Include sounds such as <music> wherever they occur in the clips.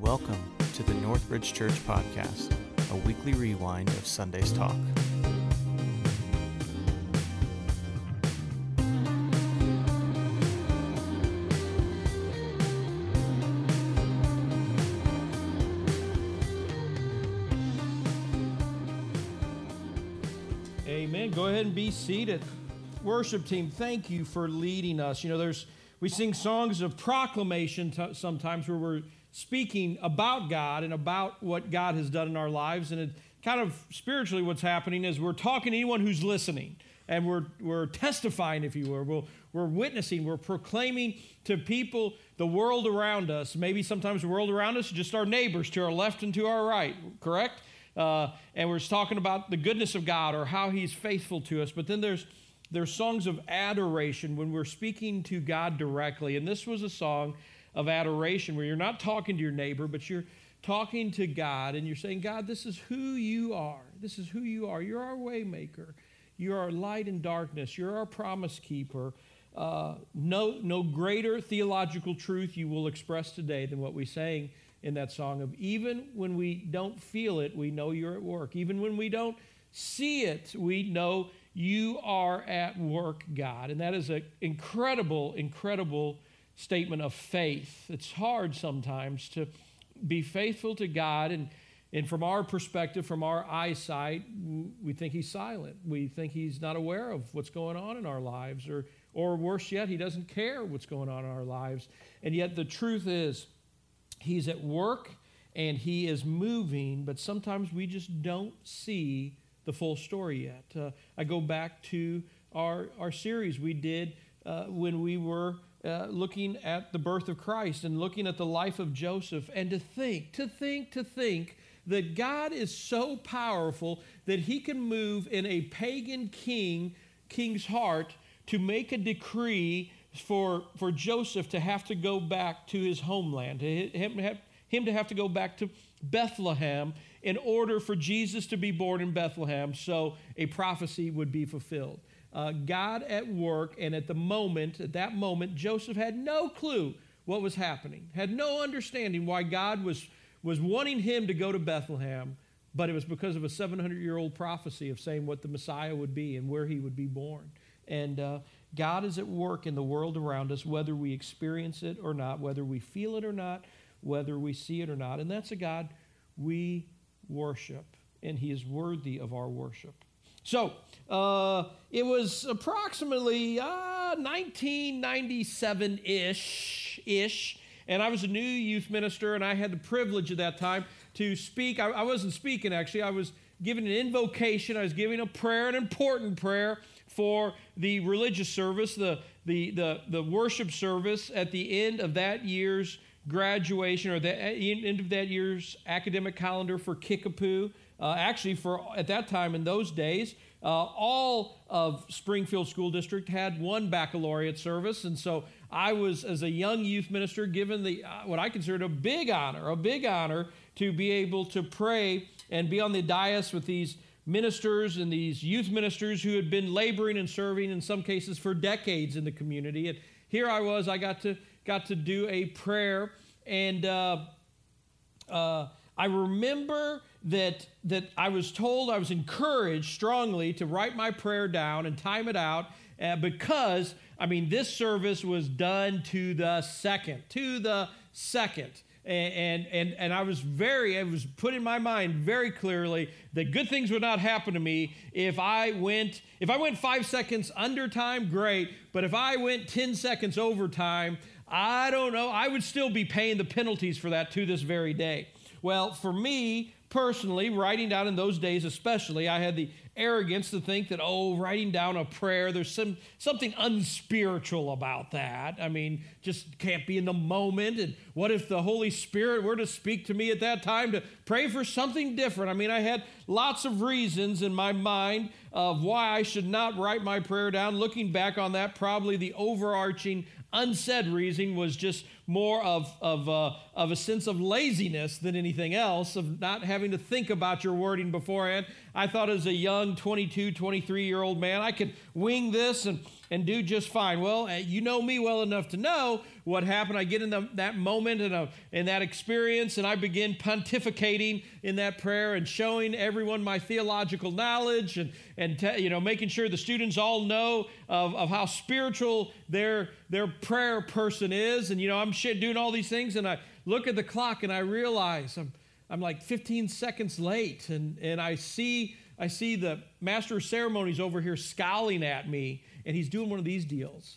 Welcome to the Northbridge Church Podcast, a weekly rewind of Sunday's talk. Amen. Go ahead and be seated. Worship team, thank you for leading us. You know, there's we sing songs of proclamation t- sometimes where we're speaking about God and about what God has done in our lives. And it kind of spiritually, what's happening is we're talking to anyone who's listening and we're, we're testifying, if you will. We're, we're witnessing, we're proclaiming to people the world around us. Maybe sometimes the world around us just our neighbors to our left and to our right, correct? Uh, and we're talking about the goodness of God or how He's faithful to us. But then there's there's songs of adoration when we're speaking to God directly. And this was a song of adoration where you're not talking to your neighbor, but you're talking to God and you're saying, God, this is who you are. This is who you are. You're our waymaker. You're our light in darkness. You're our promise keeper. Uh, no, no greater theological truth you will express today than what we sang in that song of even when we don't feel it, we know you're at work. Even when we don't see it, we know you are at work, God. And that is an incredible, incredible statement of faith. It's hard sometimes to be faithful to God. And, and from our perspective, from our eyesight, we think He's silent. We think He's not aware of what's going on in our lives. Or, or worse yet, He doesn't care what's going on in our lives. And yet the truth is, He's at work and He is moving, but sometimes we just don't see the full story yet. Uh, I go back to our, our series we did uh, when we were uh, looking at the birth of Christ and looking at the life of Joseph, and to think, to think, to think that God is so powerful that he can move in a pagan king, king's heart to make a decree for, for Joseph to have to go back to his homeland, to him, him to have to go back to Bethlehem in order for Jesus to be born in Bethlehem so a prophecy would be fulfilled. Uh, God at work, and at the moment, at that moment, Joseph had no clue what was happening, had no understanding why God was, was wanting him to go to Bethlehem, but it was because of a 700 year old prophecy of saying what the Messiah would be and where he would be born. And uh, God is at work in the world around us, whether we experience it or not, whether we feel it or not, whether we see it or not. And that's a God we worship, and he is worthy of our worship. So uh, it was approximately uh, 1997 ish, ish, and I was a new youth minister, and I had the privilege at that time to speak. I, I wasn't speaking actually; I was giving an invocation. I was giving a prayer, an important prayer for the religious service, the the the, the worship service at the end of that year's graduation or the end of that year's academic calendar for Kickapoo. Uh, actually, for at that time in those days, uh, all of Springfield School District had one baccalaureate service, and so I was, as a young youth minister, given the uh, what I considered a big honor, a big honor to be able to pray and be on the dais with these ministers and these youth ministers who had been laboring and serving in some cases for decades in the community. And here I was, I got to got to do a prayer, and uh, uh, I remember that that I was told I was encouraged strongly to write my prayer down and time it out uh, because I mean this service was done to the second, to the second. And, and, and I was very, I was put in my mind very clearly that good things would not happen to me if I went, if I went five seconds under time, great. But if I went 10 seconds over time, I don't know. I would still be paying the penalties for that to this very day. Well, for me personally, writing down in those days especially, I had the arrogance to think that, oh, writing down a prayer, there's some, something unspiritual about that. I mean, just can't be in the moment. And what if the Holy Spirit were to speak to me at that time to pray for something different? I mean, I had lots of reasons in my mind of why I should not write my prayer down. Looking back on that, probably the overarching unsaid reason was just more of, of, uh, of a sense of laziness than anything else, of not having to think about your wording beforehand. I thought as a young 22, 23 year old man, I could wing this and, and do just fine. Well, uh, you know me well enough to know what happened. I get in the, that moment and in, in that experience, and I begin pontificating in that prayer and showing everyone my theological knowledge and, and te- you know, making sure the students all know of, of how spiritual their, their prayer person is. And, you know, I'm doing all these things, and I look at the clock and I realize I'm I'm like 15 seconds late, and, and I see I see the master of ceremonies over here scowling at me, and he's doing one of these deals,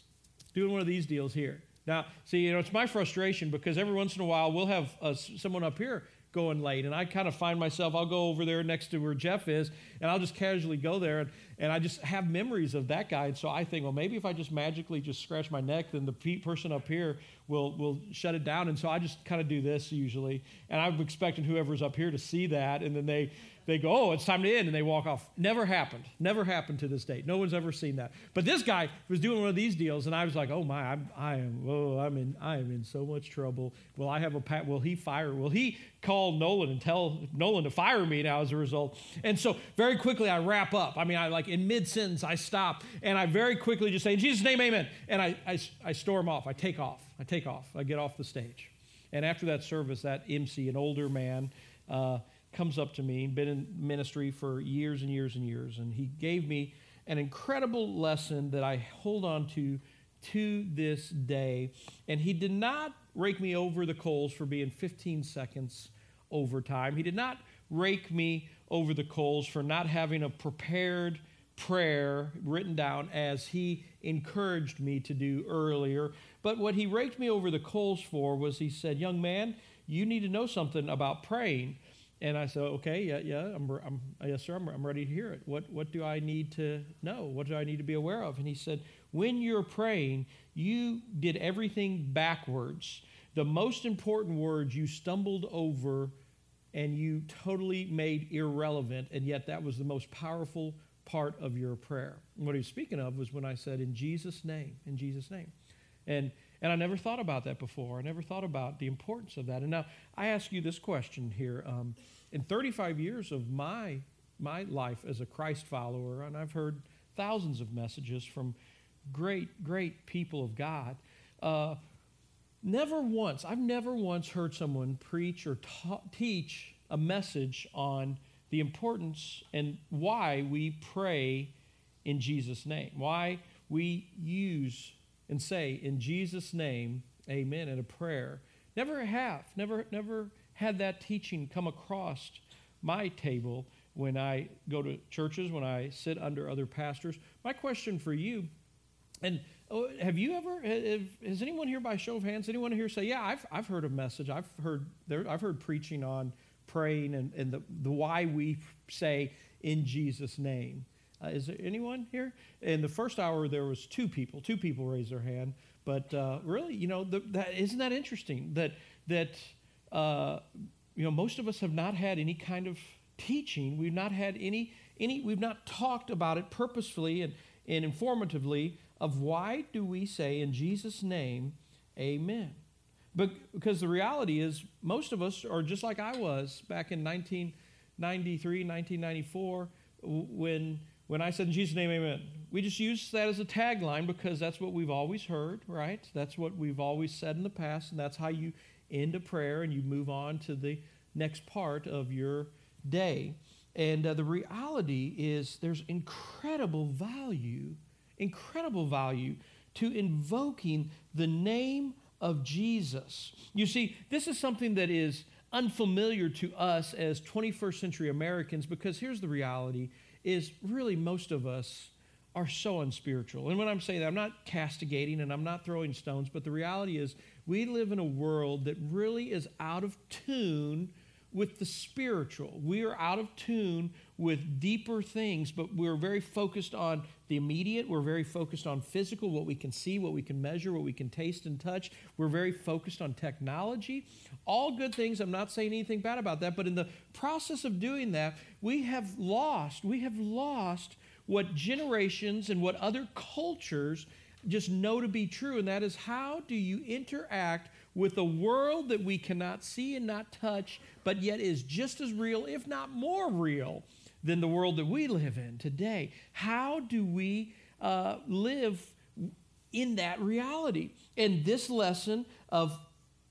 doing one of these deals here. Now, see, you know, it's my frustration because every once in a while we'll have uh, someone up here going late. And I kind of find myself, I'll go over there next to where Jeff is, and I'll just casually go there. And, and I just have memories of that guy. And so I think, well, maybe if I just magically just scratch my neck, then the person up here will, will shut it down. And so I just kind of do this usually. And I'm expecting whoever's up here to see that. And then they, they go, oh, it's time to end, and they walk off. Never happened. Never happened to this date. No one's ever seen that. But this guy was doing one of these deals, and I was like, oh my, I'm, I am, oh, I'm in, I am in so much trouble. Will I have a pat? Will he fire? Will he call Nolan and tell Nolan to fire me now as a result? And so very quickly I wrap up. I mean, I like in mid sentence I stop, and I very quickly just say, in Jesus' name, Amen, and I, I, I storm off. I take off. I take off. I get off the stage. And after that service, that MC, an older man. Uh, comes up to me, been in ministry for years and years and years, and he gave me an incredible lesson that I hold on to to this day. And he did not rake me over the coals for being 15 seconds over time. He did not rake me over the coals for not having a prepared prayer written down as he encouraged me to do earlier. But what he raked me over the coals for was he said, Young man, you need to know something about praying. And I said, okay, yeah, yeah, I'm, I'm, yes, sir, I'm, I'm ready to hear it. What, what do I need to know? What do I need to be aware of? And he said, when you're praying, you did everything backwards. The most important words you stumbled over and you totally made irrelevant, and yet that was the most powerful part of your prayer. And what he was speaking of was when I said, in Jesus' name, in Jesus' name. And and I never thought about that before. I never thought about the importance of that. And now I ask you this question here. Um, in 35 years of my, my life as a Christ follower, and I've heard thousands of messages from great, great people of God, uh, never once, I've never once heard someone preach or ta- teach a message on the importance and why we pray in Jesus' name, why we use and say, in Jesus' name, amen, in a prayer. Never have, never, never had that teaching come across my table when I go to churches, when I sit under other pastors. My question for you, and oh, have you ever, has anyone here by show of hands, anyone here say, yeah, I've, I've heard a message, I've heard, there, I've heard preaching on praying and, and the, the why we say in Jesus' name. Uh, is there anyone here? In the first hour, there was two people. Two people raised their hand. But uh, really, you know, the, that, isn't that interesting that that uh, you know most of us have not had any kind of teaching. We've not had any any. We've not talked about it purposefully and, and informatively of why do we say in Jesus' name, Amen. But because the reality is, most of us are just like I was back in 1993, 1994, when when I said in Jesus' name, amen, we just use that as a tagline because that's what we've always heard, right? That's what we've always said in the past, and that's how you end a prayer and you move on to the next part of your day. And uh, the reality is there's incredible value, incredible value to invoking the name of Jesus. You see, this is something that is unfamiliar to us as 21st century Americans because here's the reality is really most of us are so unspiritual. And when I'm saying that, I'm not castigating and I'm not throwing stones, but the reality is we live in a world that really is out of tune with the spiritual. We are out of tune with deeper things, but we're very focused on the immediate. We're very focused on physical, what we can see, what we can measure, what we can taste and touch. We're very focused on technology. All good things. I'm not saying anything bad about that, but in the process of doing that, we have lost, we have lost what generations and what other cultures just know to be true, and that is how do you interact with a world that we cannot see and not touch, but yet is just as real, if not more real, than the world that we live in today. How do we uh, live in that reality? And this lesson of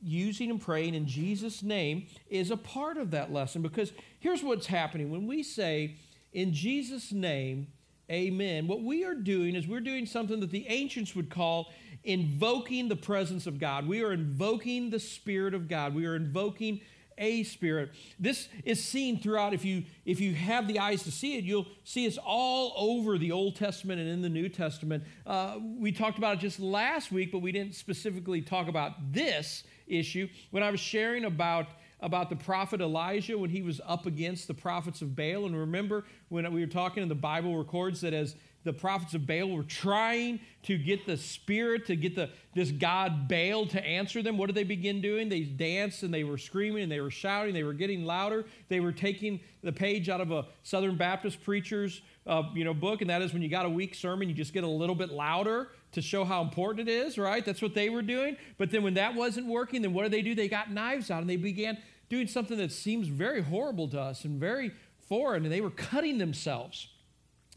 using and praying in Jesus' name is a part of that lesson because here's what's happening. When we say, in Jesus' name, amen, what we are doing is we're doing something that the ancients would call invoking the presence of God. We are invoking the Spirit of God. We are invoking a spirit. This is seen throughout. If you if you have the eyes to see it, you'll see it's all over the Old Testament and in the New Testament. Uh, we talked about it just last week, but we didn't specifically talk about this issue when I was sharing about about the prophet Elijah when he was up against the prophets of Baal. And remember when we were talking, and the Bible records that as the prophets of Baal were trying to get the spirit, to get the, this God Baal to answer them. What did they begin doing? They danced and they were screaming and they were shouting. They were getting louder. They were taking the page out of a Southern Baptist preacher's uh, you know, book, and that is when you got a weak sermon, you just get a little bit louder to show how important it is, right? That's what they were doing. But then when that wasn't working, then what did they do? They got knives out and they began doing something that seems very horrible to us and very foreign, and they were cutting themselves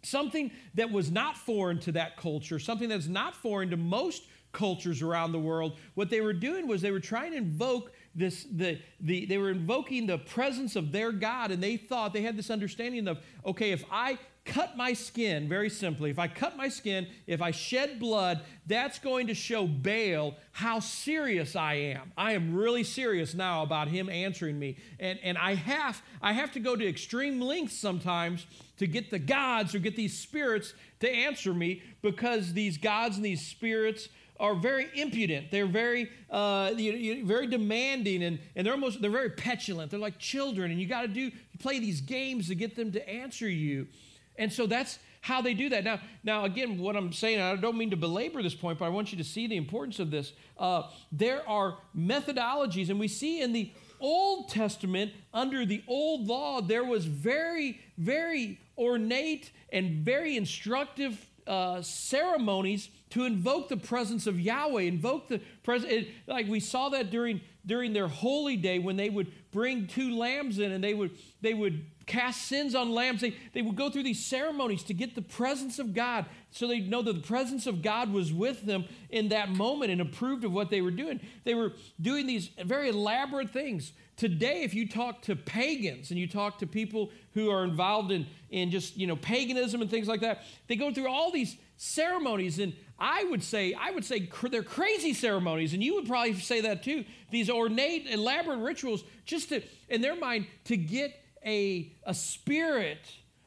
something that was not foreign to that culture, something that's not foreign to most cultures around the world. What they were doing was they were trying to invoke this the, the they were invoking the presence of their God and they thought they had this understanding of okay, if I cut my skin, very simply, if I cut my skin, if I shed blood, that's going to show Baal how serious I am. I am really serious now about him answering me. And, and I, have, I have to go to extreme lengths sometimes to get the gods or get these spirits to answer me because these gods and these spirits are very impudent. They're very, uh, very demanding, and, and they're almost they're very petulant. They're like children, and you got to do play these games to get them to answer you. And so that's how they do that. Now, now again, what I'm saying, I don't mean to belabor this point, but I want you to see the importance of this. Uh, there are methodologies, and we see in the Old Testament, under the old law, there was very, very ornate and very instructive uh, ceremonies to invoke the presence of Yahweh, invoke the presence. Like we saw that during during their holy day when they would bring two lambs in and they would they would cast sins on lambs. They, they would go through these ceremonies to get the presence of God so they'd know that the presence of God was with them in that moment and approved of what they were doing. They were doing these very elaborate things. Today, if you talk to pagans and you talk to people who are involved in, in just, you know, paganism and things like that, they go through all these ceremonies and I would say, I would say cr- they're crazy ceremonies, and you would probably say that too. These ornate, elaborate rituals, just to, in their mind, to get a, a spirit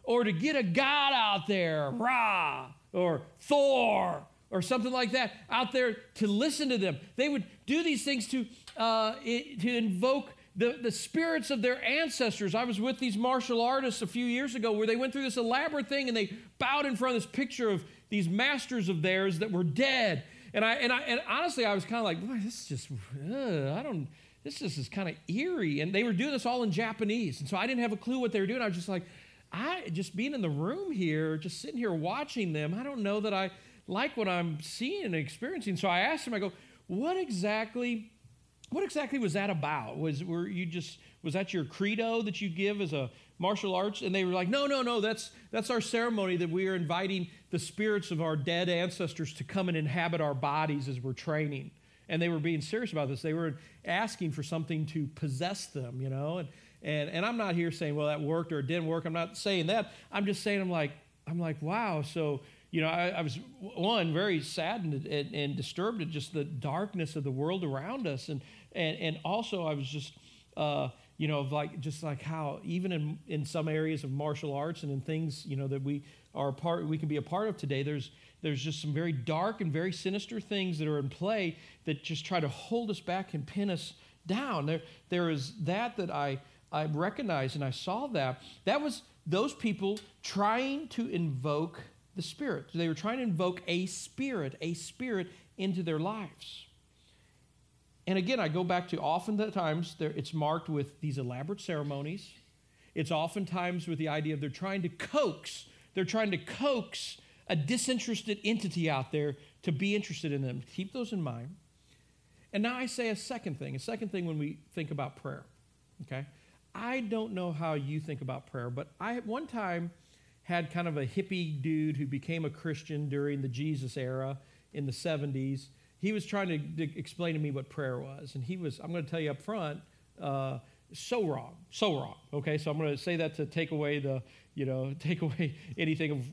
or to get a God out there, Ra or Thor or something like that out there to listen to them. They would do these things to, uh, to invoke the, the spirits of their ancestors. I was with these martial artists a few years ago where they went through this elaborate thing and they bowed in front of this picture of these masters of theirs that were dead. And I and I and honestly, I was kind of like, boy, this is just uh, I don't. This just is kind of eerie. And they were doing this all in Japanese, and so I didn't have a clue what they were doing. I was just like, I just being in the room here, just sitting here watching them. I don't know that I like what I'm seeing and experiencing. So I asked him. I go, what exactly? What exactly was that about? Was were you just was that your credo that you give as a martial arts? And they were like, no, no, no, that's that's our ceremony that we are inviting the spirits of our dead ancestors to come and inhabit our bodies as we're training. And they were being serious about this. They were asking for something to possess them, you know. And and and I'm not here saying, well, that worked or it didn't work. I'm not saying that. I'm just saying I'm like, I'm like, wow, so you know, I, I, was one very saddened and, and, disturbed at just the darkness of the world around us, and and and also I was just, uh, you know, like just like how even in in some areas of martial arts and in things you know that we are part, we can be a part of today. There's there's just some very dark and very sinister things that are in play that just try to hold us back and pin us down. There there is that that I I recognized and I saw that that was those people trying to invoke the Spirit. They were trying to invoke a spirit, a spirit into their lives. And again, I go back to often the times it's marked with these elaborate ceremonies. It's oftentimes with the idea of they're trying to coax, they're trying to coax a disinterested entity out there to be interested in them. Keep those in mind. And now I say a second thing, a second thing when we think about prayer. Okay? I don't know how you think about prayer, but I one time had kind of a hippie dude who became a Christian during the Jesus era in the 70s. He was trying to, to explain to me what prayer was, and he was, I'm going to tell you up front, uh, so wrong, so wrong. Okay, so I'm going to say that to take away the, you know, <laughs> take away anything of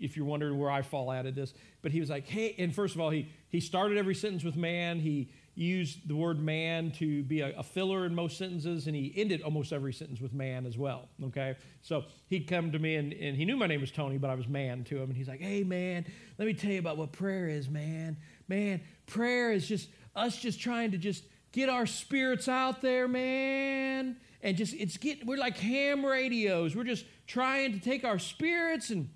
if you're wondering where I fall out of this. But he was like, hey, and first of all, he he started every sentence with man. He used the word man to be a, a, filler in most sentences, and he ended almost every sentence with man as well. Okay? So he'd come to me, and, and he knew my name was Tony, but I was man to him. And he's like, hey, man, let me tell you about what prayer is, man. Man, prayer is just us just trying to just get our spirits out there, man. And just, it's getting, we're like ham radios. We're just trying to take our spirits and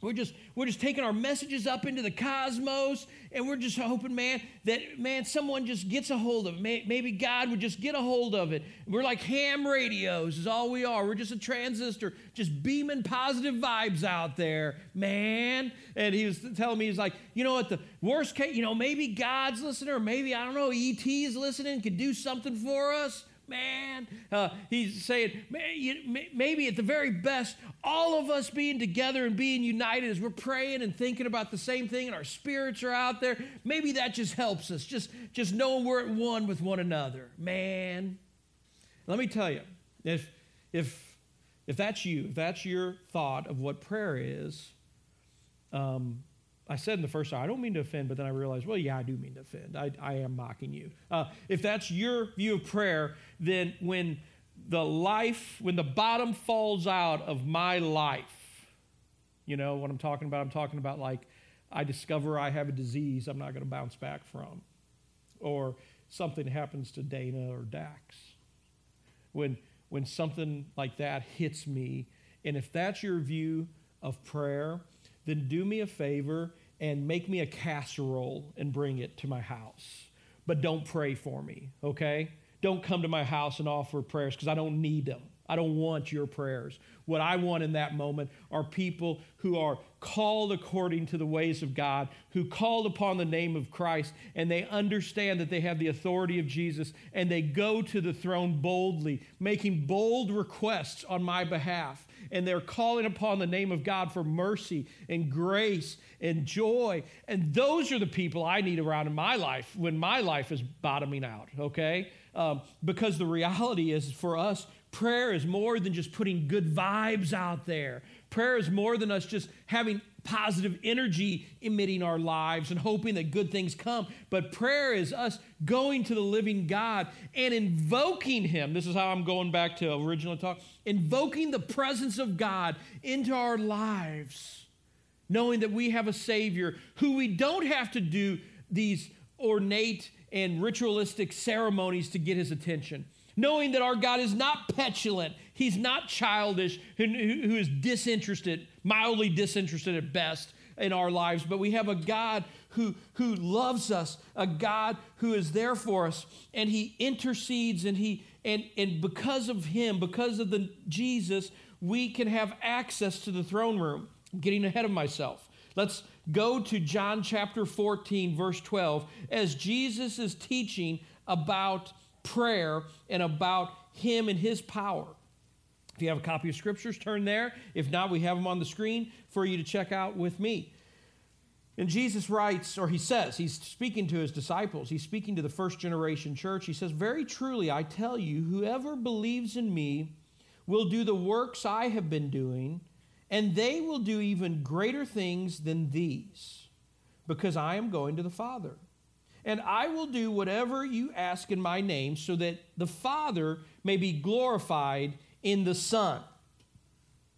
we're just, we're just taking our messages up into the cosmos, and we're just hoping, man, that, man, someone just gets a hold of it. Maybe God would just get a hold of it. We're like ham radios, is all we are. We're just a transistor, just beaming positive vibes out there, man. And he was telling me, he's like, you know what, the worst case, you know, maybe God's listening, or maybe, I don't know, ET is listening, could do something for us man. Uh, he's saying, maybe at the very best, all of us being together and being united as we're praying and thinking about the same thing and our spirits are out there, maybe that just helps us, just, just knowing we're at one with one another. Man, let me tell you, if, if, if that's you, if that's your thought of what prayer is, um, I said in the first hour, I don't mean to offend, but then I realized, well, yeah, I do mean to offend. I, I am mocking you. Uh, if that's your view of prayer, then when the life, when the bottom falls out of my life, you know what I'm talking about? I'm talking about like I discover I have a disease I'm not going to bounce back from, or something happens to Dana or Dax. When, when something like that hits me, and if that's your view of prayer, then do me a favor and make me a casserole and bring it to my house. But don't pray for me, okay? Don't come to my house and offer prayers because I don't need them. I don't want your prayers. What I want in that moment are people who are called according to the ways of God, who called upon the name of Christ, and they understand that they have the authority of Jesus, and they go to the throne boldly, making bold requests on my behalf. And they're calling upon the name of God for mercy and grace and joy. And those are the people I need around in my life when my life is bottoming out, okay? Um, because the reality is for us, prayer is more than just putting good vibes out there. Prayer is more than us just having positive energy emitting our lives and hoping that good things come. But prayer is us going to the living God and invoking Him. This is how I'm going back to original talk invoking the presence of God into our lives, knowing that we have a Savior who we don't have to do these ornate and ritualistic ceremonies to get his attention. Knowing that our God is not petulant, he's not childish, who, who is disinterested, mildly disinterested at best in our lives, but we have a God who, who loves us, a God who is there for us, and he intercedes and he and, and because of him, because of the Jesus, we can have access to the throne room. I'm getting ahead of myself. Let's go to John chapter 14, verse 12, as Jesus is teaching about prayer and about Him and His power. If you have a copy of scriptures, turn there. If not, we have them on the screen for you to check out with me. And Jesus writes, or he says, he's speaking to his disciples, he's speaking to the first generation church. He says, Very truly, I tell you, whoever believes in me will do the works I have been doing and they will do even greater things than these, because I am going to the Father. And I will do whatever you ask in my name, so that the Father may be glorified in the Son.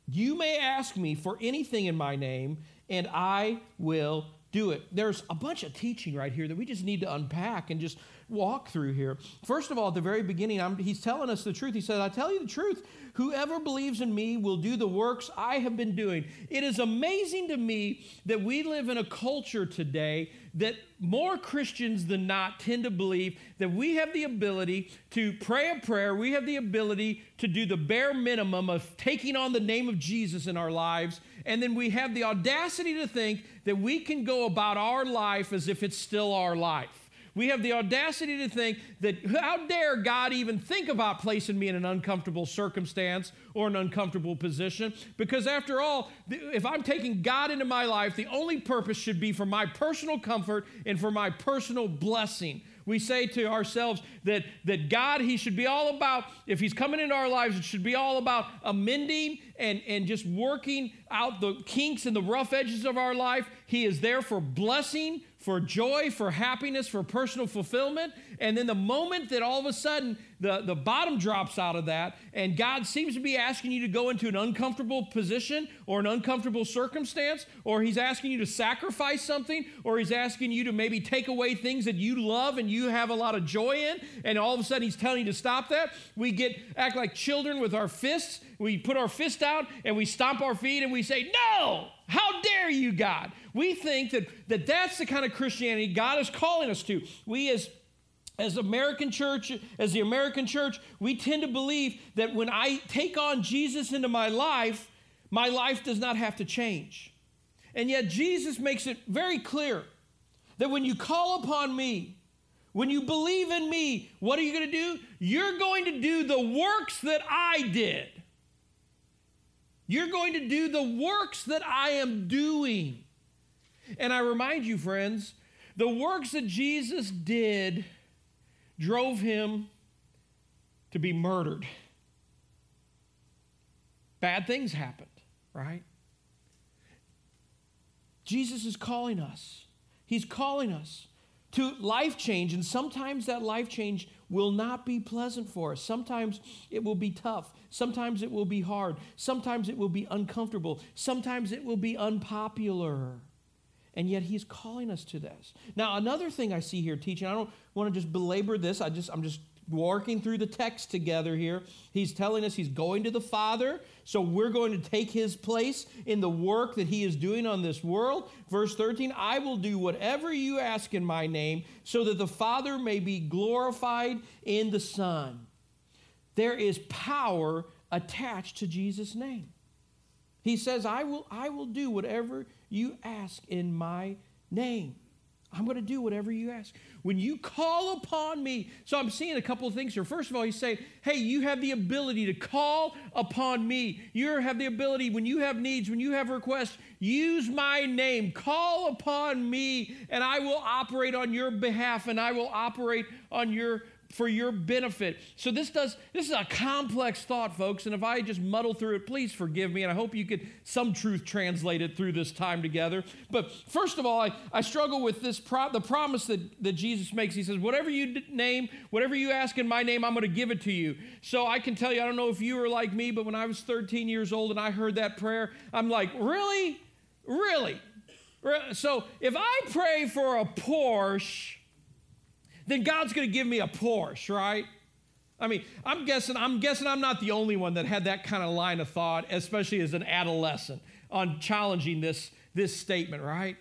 You may ask me for anything in my name, and I will do it. There's a bunch of teaching right here that we just need to unpack and just walk through here. First of all, at the very beginning, I'm, he's telling us the truth. He says, I tell you the truth, whoever believes in me will do the works I have been doing. It is amazing to me that we live in a culture today that more Christians than not tend to believe that we have the ability to pray a prayer, we have the ability to do the bare minimum of taking on the name of Jesus in our lives, and then we have the audacity to think that we can go about our life as if it's still our life We have the audacity to think that how dare God even think about placing me in an uncomfortable circumstance or an uncomfortable position? Because after all, if I'm taking God into my life, the only purpose should be for my personal comfort and for my personal blessing. We say to ourselves that, that God, He should be all about, if He's coming into our lives, it should be all about amending and, and just working out the kinks and the rough edges of our life. He is there for blessing, for joy, for happiness, for personal fulfillment. And then the moment that all of a sudden the, the bottom drops out of that, and God seems to be asking you to go into an uncomfortable position or an uncomfortable circumstance, or He's asking you to sacrifice something, or He's asking you to maybe take away things that you love and you have a lot of joy in, and all of a sudden He's telling you to stop that, we get act like children with our fists. We put our fist out and we stomp our feet and we say, No! How dare you, God? We think that, that that's the kind of Christianity God is calling us to. We, as as American church, as the American church, we tend to believe that when I take on Jesus into my life, my life does not have to change. And yet, Jesus makes it very clear that when you call upon me, when you believe in me, what are you going to do? You're going to do the works that I did. You're going to do the works that I am doing. And I remind you, friends, the works that Jesus did drove him to be murdered. Bad things happened, right? Jesus is calling us. He's calling us to life change, and sometimes that life change will not be pleasant for us. Sometimes it will be tough. Sometimes it will be hard. Sometimes it will be uncomfortable. Sometimes it will be unpopular. And yet he's calling us to this. Now, another thing I see here teaching, I don't want to just belabor this. I just I'm just working through the text together here. He's telling us he's going to the Father, so we're going to take his place in the work that he is doing on this world. Verse 13, I will do whatever you ask in my name, so that the Father may be glorified in the Son. There is power attached to Jesus' name. He says, I will, I will do whatever you ask in my name. I'm going to do whatever you ask. When you call upon me, so I'm seeing a couple of things here. First of all, he's saying, hey, you have the ability to call upon me. You have the ability, when you have needs, when you have requests, use my name. Call upon me, and I will operate on your behalf, and I will operate on your for your benefit. So this does this is a complex thought, folks, and if I just muddle through it, please forgive me, and I hope you could some truth translated through this time together. But first of all, I, I struggle with this pro- the promise that, that Jesus makes. He says, "Whatever you name, whatever you ask in my name, I'm going to give it to you." So I can tell you, I don't know if you were like me, but when I was 13 years old and I heard that prayer, I'm like, really, really. So if I pray for a Porsche then God's going to give me a Porsche, right? I mean, I'm guessing I'm guessing I'm not the only one that had that kind of line of thought, especially as an adolescent, on challenging this this statement, right?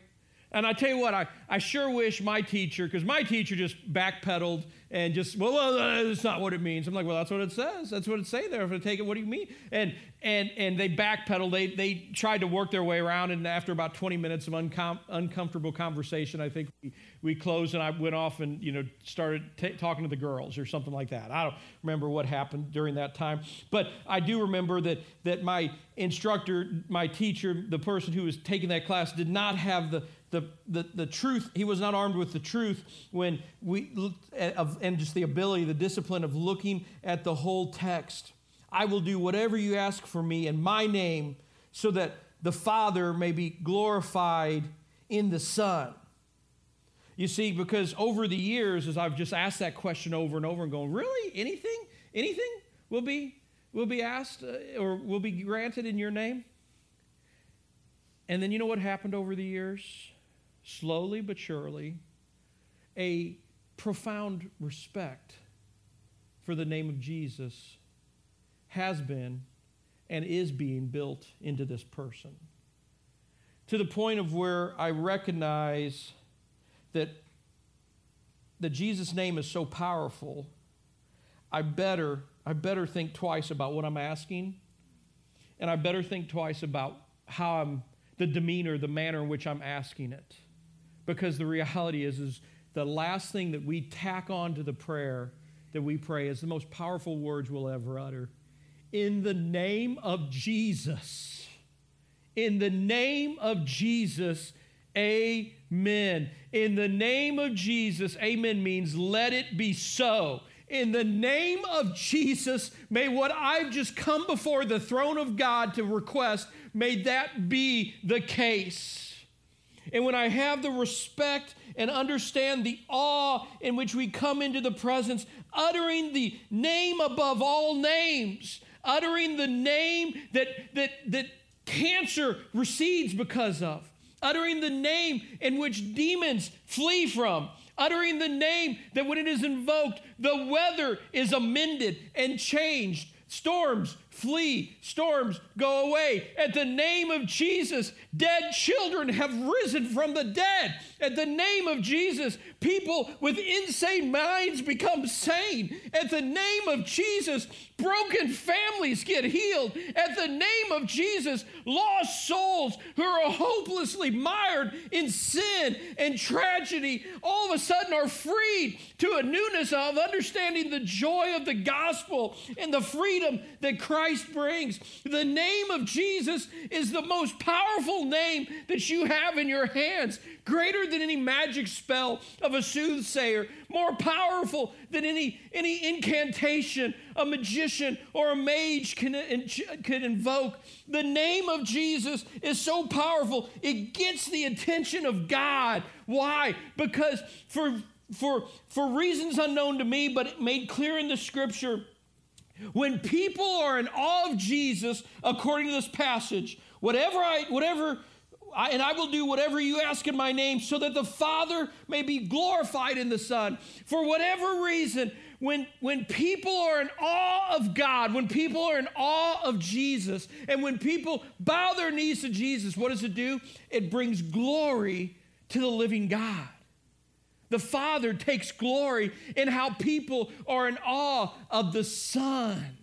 And I tell you what, I, I sure wish my teacher, because my teacher just backpedaled and just, well, well, uh, that's not what it means. I'm like, well, that's what it says. That's what it say there. If I take it, what do you mean? And and and they backpedaled. They they tried to work their way around, and after about 20 minutes of uncom- uncomfortable conversation, I think we, we closed, and I went off and you know started t- talking to the girls or something like that. I don't remember what happened during that time, but I do remember that that my instructor, my teacher, the person who was taking that class, did not have the the, the, the truth, he was not armed with the truth when we, and just the ability, the discipline of looking at the whole text. I will do whatever you ask for me in my name so that the Father may be glorified in the Son. You see, because over the years, as I've just asked that question over and over and going, really? Anything? Anything will be, will be asked uh, or will be granted in your name? And then you know what happened over the years? Slowly but surely, a profound respect for the name of Jesus has been and is being built into this person. To the point of where I recognize that the Jesus name is so powerful, I better, I better think twice about what I'm asking, and I better think twice about how I'm, the demeanor, the manner in which I'm asking it. Because the reality is, is the last thing that we tack on to the prayer that we pray is the most powerful words we'll ever utter. In the name of Jesus. In the name of Jesus, amen. In the name of Jesus, amen means let it be so. In the name of Jesus, may what I've just come before the throne of God to request, may that be the case. And when I have the respect and understand the awe in which we come into the presence, uttering the name above all names, uttering the name that, that, that cancer recedes because of, uttering the name in which demons flee from, uttering the name that when it is invoked, the weather is amended and changed. Storms flee, storms go away. At the name of Jesus, dead children have risen from the dead. At the name of Jesus, people with insane minds become sane. At the name of Jesus, broken families get healed. At the name of Jesus, lost souls who are hopelessly mired in sin and tragedy all of a sudden are freed to a newness of understanding the joy of the gospel and the freedom that Christ brings. The name of Jesus is the most powerful name that you have in your hands, greater than any magic spell of a soothsayer, more powerful than any, any incantation a magician or a mage can, uh, can invoke. The name of Jesus is so powerful, it gets the attention of God. Why? Because for for, for reasons unknown to me, but made clear in the scripture, when people are in awe of Jesus, according to this passage, whatever I, whatever, I, and I will do whatever you ask in my name, so that the Father may be glorified in the Son. For whatever reason, when, when people are in awe of God, when people are in awe of Jesus, and when people bow their knees to Jesus, what does it do? It brings glory to the living God. The Father takes glory in how people are in awe of the Son.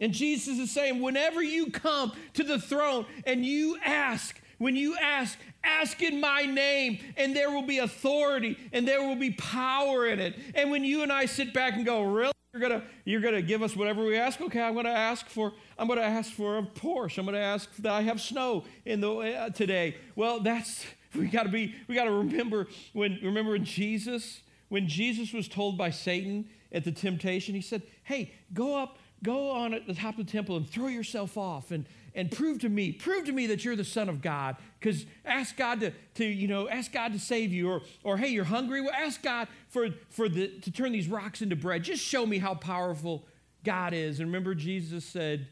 And Jesus is saying, whenever you come to the throne and you ask, when you ask, ask in my name, and there will be authority and there will be power in it. And when you and I sit back and go, really? You're gonna, you're gonna give us whatever we ask. Okay, I'm gonna ask for, I'm gonna ask for a Porsche. I'm gonna ask that I have snow in the uh, today. Well, that's we got to be we got to remember when remember when Jesus when Jesus was told by Satan at the temptation he said hey go up go on at the top of the temple and throw yourself off and and prove to me prove to me that you're the son of God. Because ask God to, to you know ask God to save you or or hey you're hungry. Well ask God for for the to turn these rocks into bread. Just show me how powerful God is. And remember Jesus said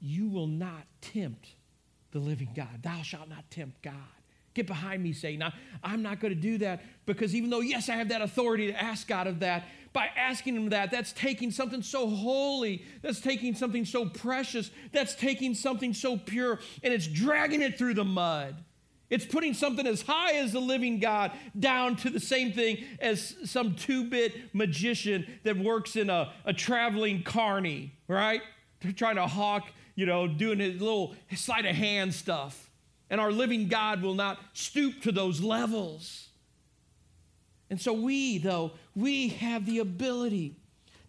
you will not tempt the living God. Thou shalt not tempt God Get behind me, Satan. I, I'm not going to do that because even though, yes, I have that authority to ask God of that, by asking Him that, that's taking something so holy, that's taking something so precious, that's taking something so pure, and it's dragging it through the mud. It's putting something as high as the living God down to the same thing as some two bit magician that works in a, a traveling carny, right? They're trying to hawk, you know, doing his little sleight of hand stuff. And our living God will not stoop to those levels. And so we, though, we have the ability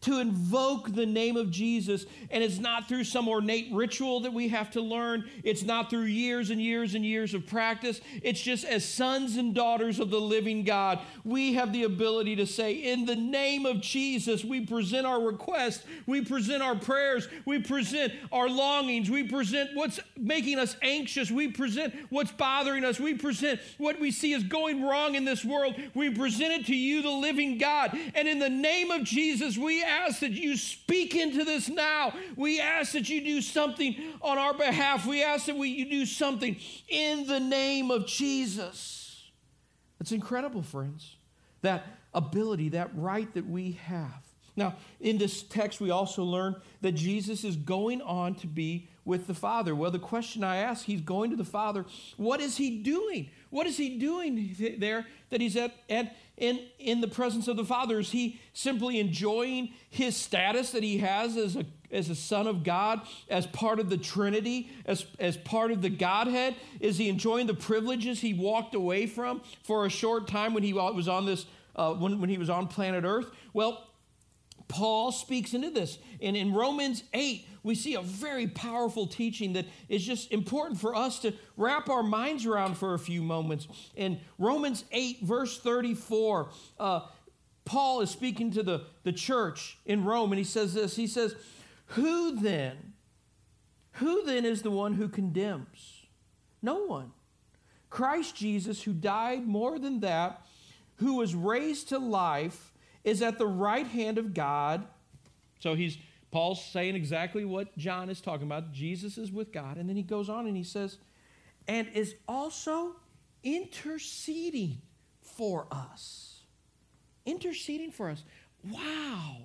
to invoke the name of Jesus. And it's not through some ornate ritual that we have to learn, it's not through years and years and years of practice. It's just as sons and daughters of the living God, we have the ability to say, In the name of Jesus, we present our requests, we present our prayers, we present our longings, we present what's making us anxious, we present what's bothering us, we present what we see is going wrong in this world. We present it to you, the living God. And in the name of Jesus, we ask that you speak into this now. We ask that you do something on our behalf. We ask that we, you do something in the name of Jesus. It's incredible, friends, that ability, that right that we have. Now, in this text, we also learn that Jesus is going on to be with the Father. Well, the question I ask, he's going to the Father. What is he doing? What is he doing there that he's at, at in, in the presence of the Father? Is he simply enjoying his status that he has as a, as a son of God, as part of the Trinity, as, as part of the Godhead? Is he enjoying the privileges he walked away from for a short time when he was on this, uh, when, when he was on planet Earth? Well, Paul speaks into this. And in Romans 8, we see a very powerful teaching that is just important for us to wrap our minds around for a few moments. In Romans 8, verse 34, uh, Paul is speaking to the, the church in Rome, and he says this He says, Who then? Who then is the one who condemns? No one. Christ Jesus, who died more than that, who was raised to life is at the right hand of God. So he's Paul's saying exactly what John is talking about. Jesus is with God. And then he goes on and he says, and is also interceding for us. Interceding for us. Wow.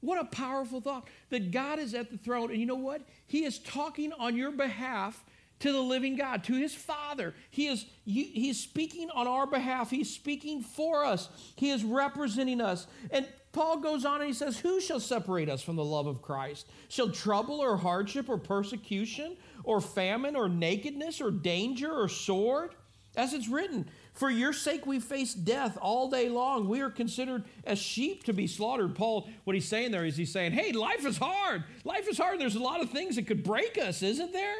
What a powerful thought that God is at the throne. And you know what? He is talking on your behalf to the living God, to his Father. He is, he is speaking on our behalf. He's speaking for us. He is representing us. And Paul goes on and he says, Who shall separate us from the love of Christ? Shall trouble or hardship or persecution or famine or nakedness or danger or sword? As it's written, for your sake we face death all day long. We are considered as sheep to be slaughtered. Paul, what he's saying there is he's saying, Hey, life is hard. Life is hard. There's a lot of things that could break us, isn't there?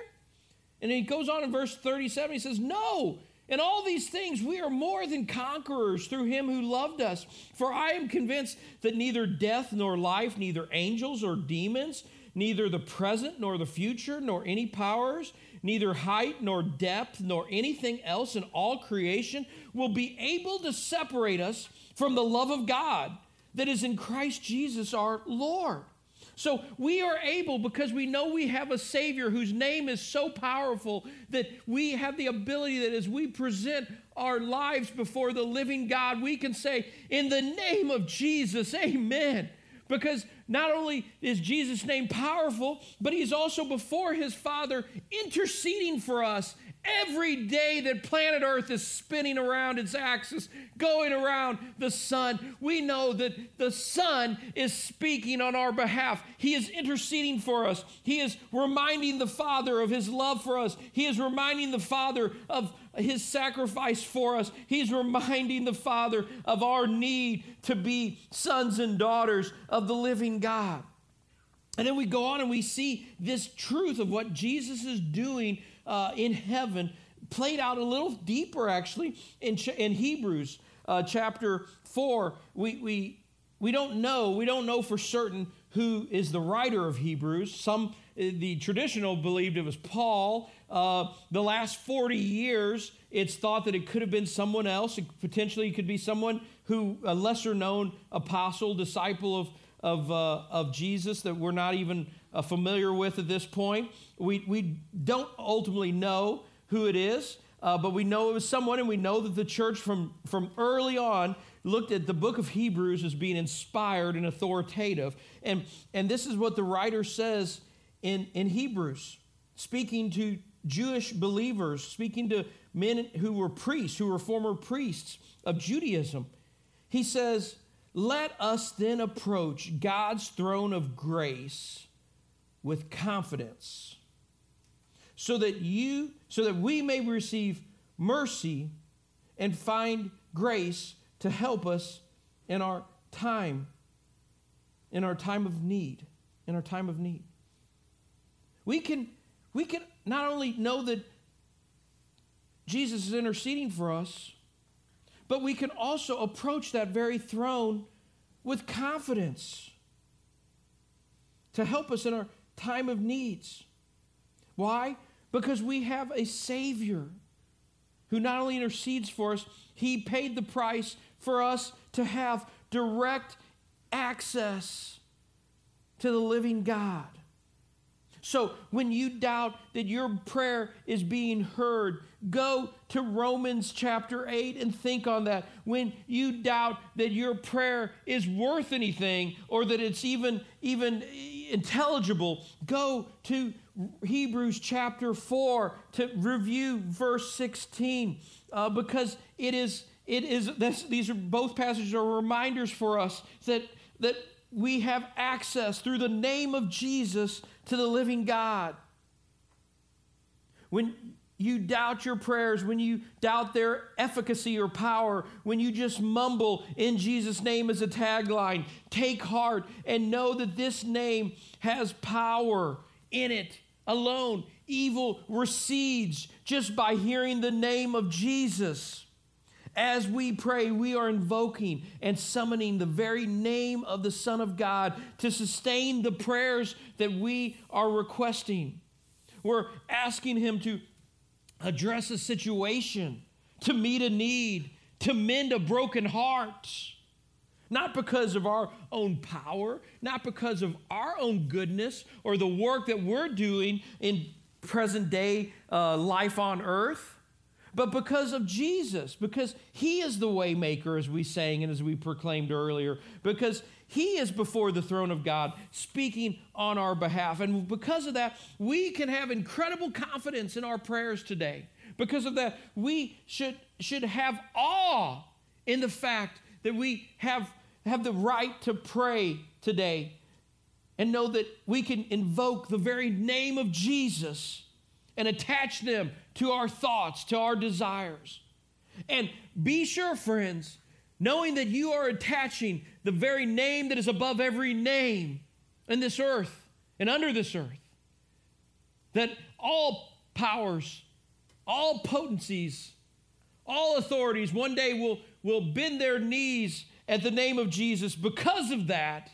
And he goes on in verse 37, he says, No, in all these things we are more than conquerors through him who loved us. For I am convinced that neither death nor life, neither angels or demons, neither the present nor the future, nor any powers, neither height nor depth, nor anything else in all creation will be able to separate us from the love of God that is in Christ Jesus our Lord. So we are able, because we know we have a Savior whose name is so powerful, that we have the ability that as we present our lives before the living God, we can say, In the name of Jesus, amen. Because not only is Jesus' name powerful, but he's also before his Father interceding for us Every day that planet Earth is spinning around its axis, going around the sun, we know that the Son is speaking on our behalf. He is interceding for us. He is reminding the Father of his love for us. He is reminding the Father of his sacrifice for us. He's reminding the Father of our need to be sons and daughters of the living God. And then we go on and we see this truth of what Jesus is doing uh, in heaven played out a little deeper, actually, in, in Hebrews uh, chapter 4. We, we, we don't know, we don't know for certain who is the writer of Hebrews. Some, uh, the traditional believed it was Paul. Uh, the last 40 years, it's thought that it could have been someone else. Potentially, it potentially could be someone who, a lesser known apostle, disciple of, of, uh, of Jesus that we're not even uh, familiar with at this point. We, we don't ultimately know who it is, uh, but we know it was someone, and we know that the church from, from early on looked at the book of Hebrews as being inspired and authoritative. And, and this is what the writer says in, in Hebrews, speaking to Jewish believers, speaking to men who were priests, who were former priests of Judaism. He says, Let us then approach God's throne of grace with confidence so that you so that we may receive mercy and find grace to help us in our time in our time of need in our time of need. We can we can not only know that Jesus is interceding for us but we can also approach that very throne with confidence to help us in our time of needs why because we have a Savior who not only intercedes for us, He paid the price for us to have direct access to the living God. So when you doubt that your prayer is being heard, go to Romans chapter 8 and think on that. When you doubt that your prayer is worth anything or that it's even even intelligible, go to Hebrews chapter 4 to review verse 16 uh, because it is, it is this, these are both passages are reminders for us that, that we have access through the name of Jesus to the living God. When you doubt your prayers, when you doubt their efficacy or power, when you just mumble in Jesus' name as a tagline, take heart and know that this name has power in it alone. Evil recedes just by hearing the name of Jesus. As we pray, we are invoking and summoning the very name of the Son of God to sustain the prayers that we are requesting. We're asking Him to address a situation, to meet a need, to mend a broken heart. Not because of our own power, not because of our own goodness or the work that we're doing in present day uh, life on earth but because of Jesus, because He is the waymaker, as we sang and as we proclaimed earlier, because He is before the throne of God speaking on our behalf. And because of that, we can have incredible confidence in our prayers today. Because of that, we should, should have awe in the fact that we have, have the right to pray today and know that we can invoke the very name of Jesus and attach them to our thoughts, to our desires. And be sure, friends, knowing that you are attaching the very name that is above every name in this earth and under this earth, that all powers, all potencies, all authorities one day will, will bend their knees at the name of Jesus. Because of that,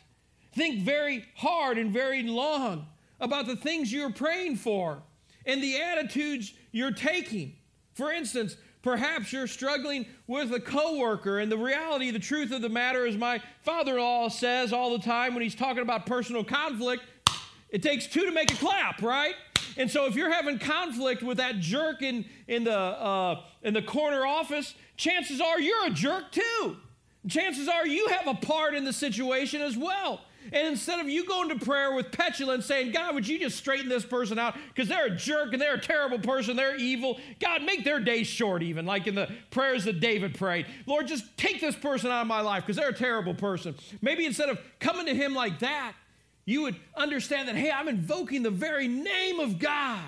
think very hard and very long about the things you're praying for and the attitudes you're taking. For instance, perhaps you're struggling with a coworker, and the reality, the truth of the matter is, my father in law says all the time when he's talking about personal conflict, it takes two to make a clap, right? And so if you're having conflict with that jerk in, in, the, uh, in the corner office, chances are you're a jerk too. Chances are you have a part in the situation as well. And instead of you going to prayer with petulance saying, God, would you just straighten this person out? Because they're a jerk and they're a terrible person, they're evil. God, make their days short, even like in the prayers that David prayed. Lord, just take this person out of my life because they're a terrible person. Maybe instead of coming to him like that, you would understand that, hey, I'm invoking the very name of God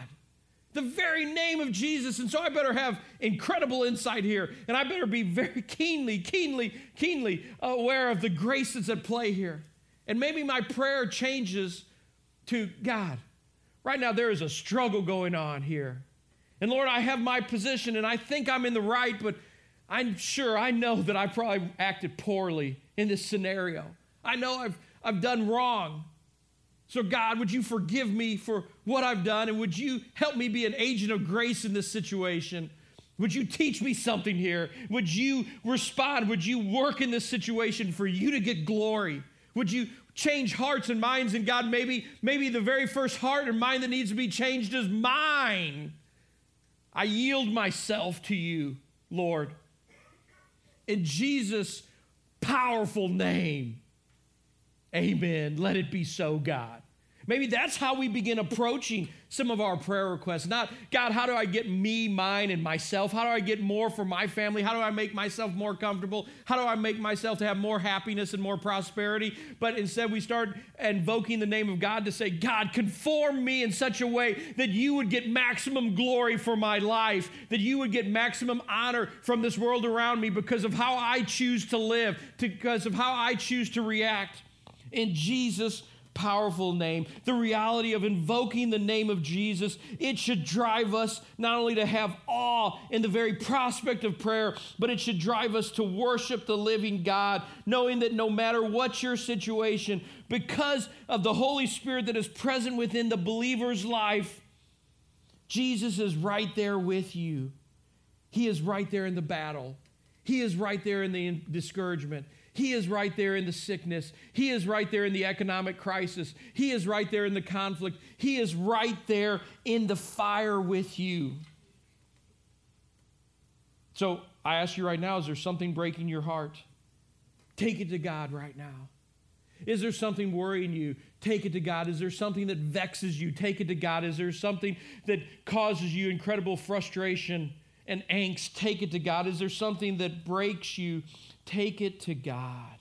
the very name of Jesus. And so I better have incredible insight here. And I better be very keenly, keenly, keenly aware of the grace that's at play here. And maybe my prayer changes to God. Right now, there is a struggle going on here. And Lord, I have my position and I think I'm in the right, but I'm sure I know that I probably acted poorly in this scenario. I know I've, I've done wrong. So, God, would you forgive me for what I've done and would you help me be an agent of grace in this situation? Would you teach me something here? Would you respond? Would you work in this situation for you to get glory? Would you change hearts and minds? And God, maybe, maybe the very first heart and mind that needs to be changed is mine. I yield myself to you, Lord. In Jesus' powerful name, amen. Let it be so, God. Maybe that's how we begin approaching some of our prayer requests. Not, God, how do I get me, mine, and myself? How do I get more for my family? How do I make myself more comfortable? How do I make myself to have more happiness and more prosperity? But instead, we start invoking the name of God to say, God, conform me in such a way that you would get maximum glory for my life, that you would get maximum honor from this world around me because of how I choose to live, because of how I choose to react. In Jesus' powerful name, the reality of invoking the name of Jesus, it should drive us not only to have awe in the very prospect of prayer, but it should drive us to worship the living God, knowing that no matter what your situation, because of the Holy Spirit that is present within the believer's life, Jesus is right there with you. He is right there in the battle. He is right there in the discouragement. He is right there in the sickness. He is right there in the economic crisis. He is right there in the conflict. He is right there in the fire with you. So I ask you right now is there something breaking your heart? Take it to God right now. Is there something worrying you? Take it to God. Is there something that vexes you? Take it to God. Is there something that causes you incredible frustration and angst? Take it to God. Is there something that breaks you? Take it to God.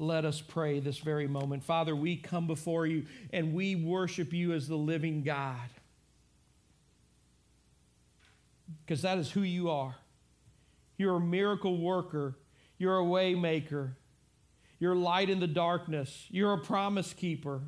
let us pray this very moment. Father, we come before you and we worship you as the living God. Because that is who you are. You're a miracle worker, you're a way maker, you're light in the darkness, you're a promise keeper.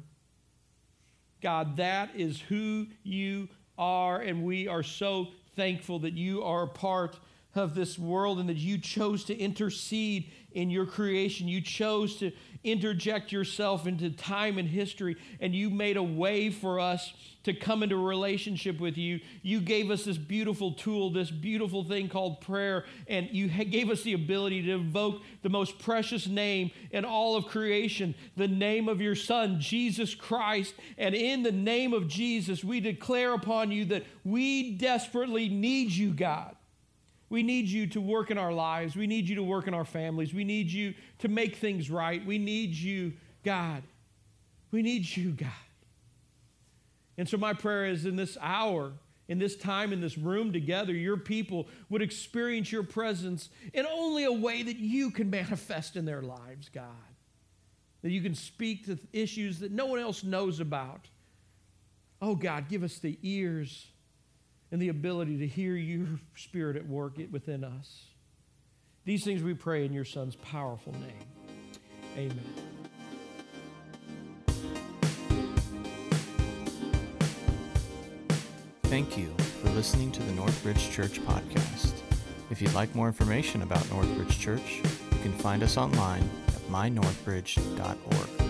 God, that is who you are, and we are so thankful that you are a part of this world and that you chose to intercede in your creation. You chose to interject yourself into time and history, and you made a way for us to come into relationship with you. You gave us this beautiful tool, this beautiful thing called prayer, and you gave us the ability to invoke the most precious name in all of creation, the name of your Son, Jesus Christ. And in the name of Jesus, we declare upon you that we desperately need you, God. We need you to work in our lives. We need you to work in our families. We need you to make things right. We need you, God. We need you, God. And so, my prayer is in this hour, in this time, in this room together, your people would experience your presence in only a way that you can manifest in their lives, God. That you can speak to issues that no one else knows about. Oh, God, give us the ears and the ability to hear your spirit at work within us. These things we pray in your Son's powerful name. Amen. Thank you for listening to the Northbridge Church podcast. If you'd like more information about Northbridge Church, you can find us online at mynorthbridge.org.